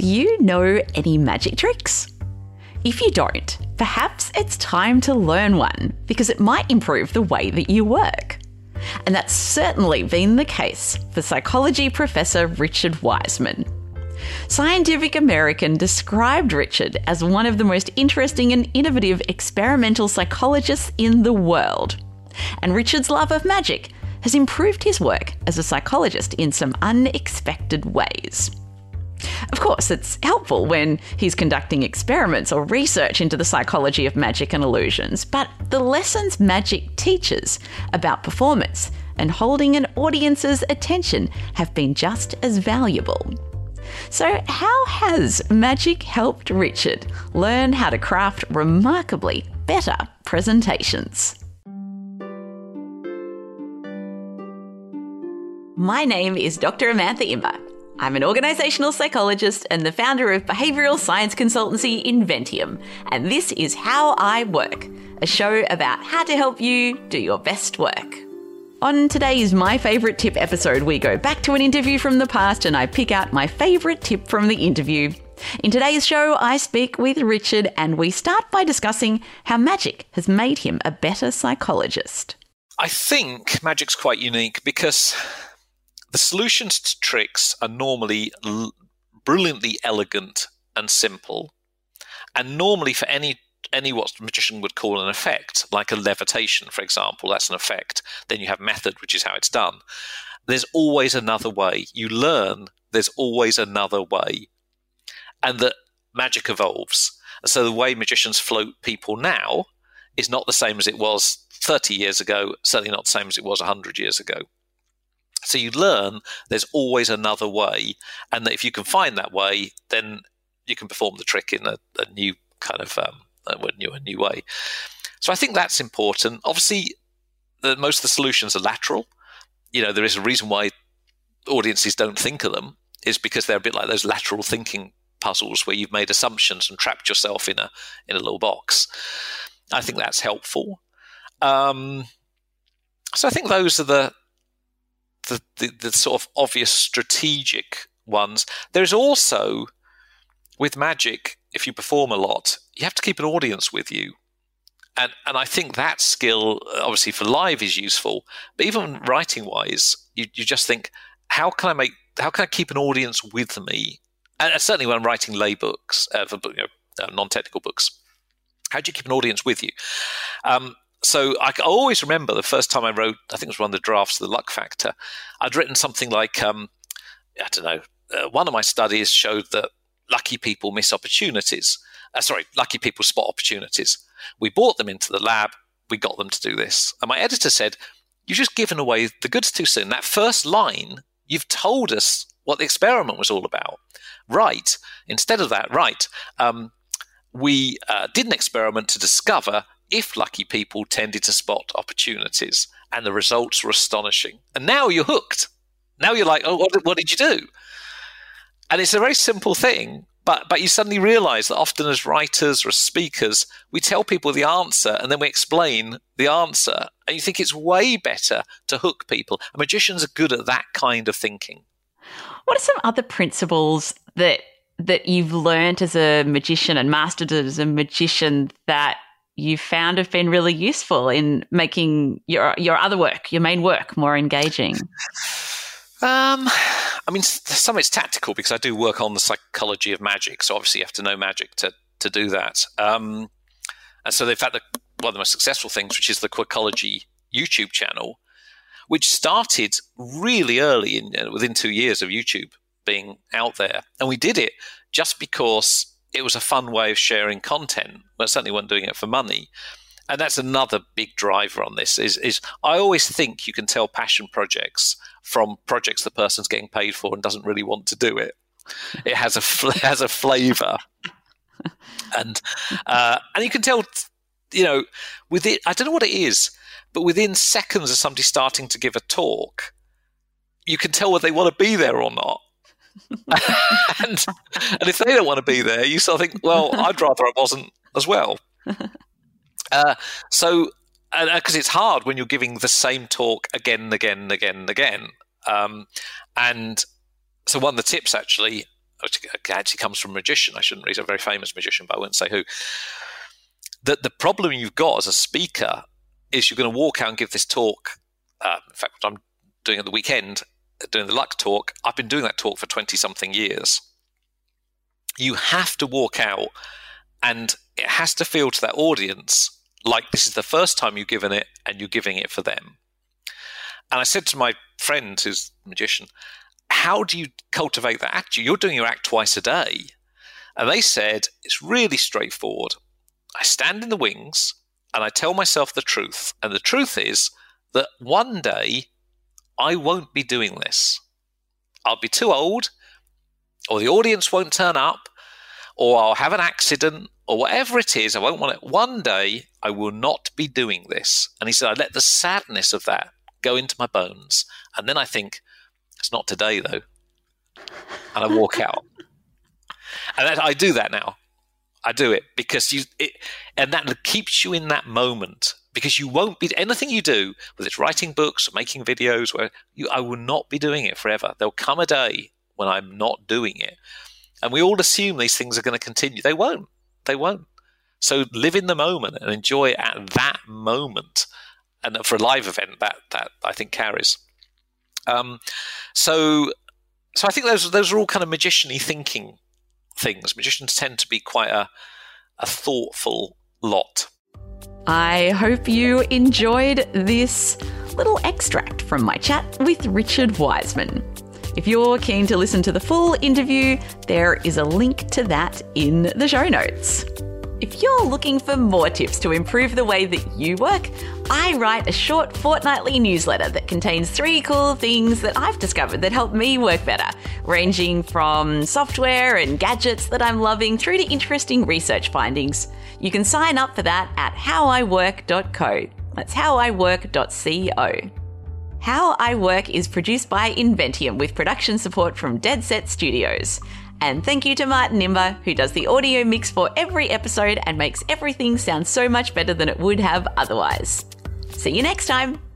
Do you know any magic tricks? If you don't, perhaps it's time to learn one because it might improve the way that you work. And that's certainly been the case for psychology professor Richard Wiseman. Scientific American described Richard as one of the most interesting and innovative experimental psychologists in the world. And Richard's love of magic has improved his work as a psychologist in some unexpected ways. Of course, it's helpful when he's conducting experiments or research into the psychology of magic and illusions, but the lessons magic teaches about performance and holding an audience's attention have been just as valuable. So, how has magic helped Richard learn how to craft remarkably better presentations? My name is Dr. Amantha Imber. I'm an organisational psychologist and the founder of behavioural science consultancy Inventium, and this is How I Work, a show about how to help you do your best work. On today's My Favourite Tip episode, we go back to an interview from the past and I pick out my favourite tip from the interview. In today's show, I speak with Richard and we start by discussing how magic has made him a better psychologist. I think magic's quite unique because the solutions to tricks are normally l- brilliantly elegant and simple, and normally for any any what a magician would call an effect, like a levitation, for example, that's an effect. Then you have method, which is how it's done. There's always another way. You learn there's always another way, and that magic evolves. So the way magicians float people now is not the same as it was 30 years ago, certainly not the same as it was 100 years ago. So you learn there's always another way, and that if you can find that way, then you can perform the trick in a, a new kind of um, a new a new way. So I think that's important. Obviously, the, most of the solutions are lateral. You know, there is a reason why audiences don't think of them is because they're a bit like those lateral thinking puzzles where you've made assumptions and trapped yourself in a in a little box. I think that's helpful. Um, so I think those are the the, the, the sort of obvious strategic ones. There's also, with magic, if you perform a lot, you have to keep an audience with you. And, and I think that skill, obviously, for live is useful. But even writing wise, you, you just think, how can I make, how can I keep an audience with me? And certainly when I'm writing lay books, uh, for you know, uh, non technical books, how do you keep an audience with you? Um, so I, always remember the first time I wrote, I think it was one of the drafts of the Luck Factor. I'd written something like, um, I don't know, uh, one of my studies showed that lucky people miss opportunities. Uh, sorry, lucky people spot opportunities. We brought them into the lab, we got them to do this. And my editor said, You've just given away the goods too soon. That first line, you've told us what the experiment was all about. Right. Instead of that, right. Um, we uh, did an experiment to discover if lucky people tended to spot opportunities, and the results were astonishing. And now you're hooked. Now you're like, oh, what, what did you do? And it's a very simple thing, but but you suddenly realize that often as writers or as speakers, we tell people the answer and then we explain the answer, and you think it's way better to hook people. And magicians are good at that kind of thinking. What are some other principles that that you've learned as a magician and mastered as a magician that you found have been really useful in making your your other work, your main work, more engaging? Um, I mean, some it's tactical because I do work on the psychology of magic, so obviously you have to know magic to to do that. Um, and so they've had the, one of the most successful things, which is the Quirkology YouTube channel, which started really early, in, uh, within two years of YouTube being out there, and we did it just because it was a fun way of sharing content. Well, certainly wasn't doing it for money. And that's another big driver on this is, is I always think you can tell passion projects from projects the person's getting paid for and doesn't really want to do it. It has a fl- has a flavour, and uh, and you can tell, you know, with it. I don't know what it is, but within seconds of somebody starting to give a talk, you can tell whether they want to be there or not. and, and if they don't want to be there, you sort of think, well, I'd rather I wasn't as well. Uh, so, because uh, it's hard when you're giving the same talk again and again and again and again. Um, and so, one of the tips actually which actually comes from a magician. I shouldn't. He's a very famous magician, but I won't say who. That the problem you've got as a speaker is you're going to walk out and give this talk. Uh, in fact, I'm doing at the weekend, doing the luck talk. I've been doing that talk for twenty something years. You have to walk out, and it has to feel to that audience like this is the first time you've given it, and you're giving it for them. And I said to my friend, who's a magician, how do you cultivate that act? You're doing your act twice a day. And they said, it's really straightforward. I stand in the wings and I tell myself the truth. And the truth is that one day I won't be doing this. I'll be too old, or the audience won't turn up, or I'll have an accident, or whatever it is. I won't want it. One day I will not be doing this. And he said, I let the sadness of that go into my bones. And then I think, it's not today though. And I walk out. And that, I do that now. I do it because you, it, and that keeps you in that moment because you won't be anything you do, whether it's writing books or making videos, where you, I will not be doing it forever. There'll come a day when I'm not doing it, and we all assume these things are going to continue. They won't. They won't. So live in the moment and enjoy it at that moment. And for a live event, that that I think carries. Um, so, so I think those those are all kind of magician-y thinking things. Magicians tend to be quite a a thoughtful lot. I hope you enjoyed this little extract from my chat with Richard Wiseman. If you're keen to listen to the full interview, there is a link to that in the show notes. If you're looking for more tips to improve the way that you work, I write a short fortnightly newsletter that contains three cool things that I've discovered that help me work better, ranging from software and gadgets that I'm loving through to interesting research findings. You can sign up for that at howiwork.co. That's howiwork.co. How I Work is produced by Inventium with production support from Dead Set Studios. And thank you to Martin Imber, who does the audio mix for every episode and makes everything sound so much better than it would have otherwise. See you next time.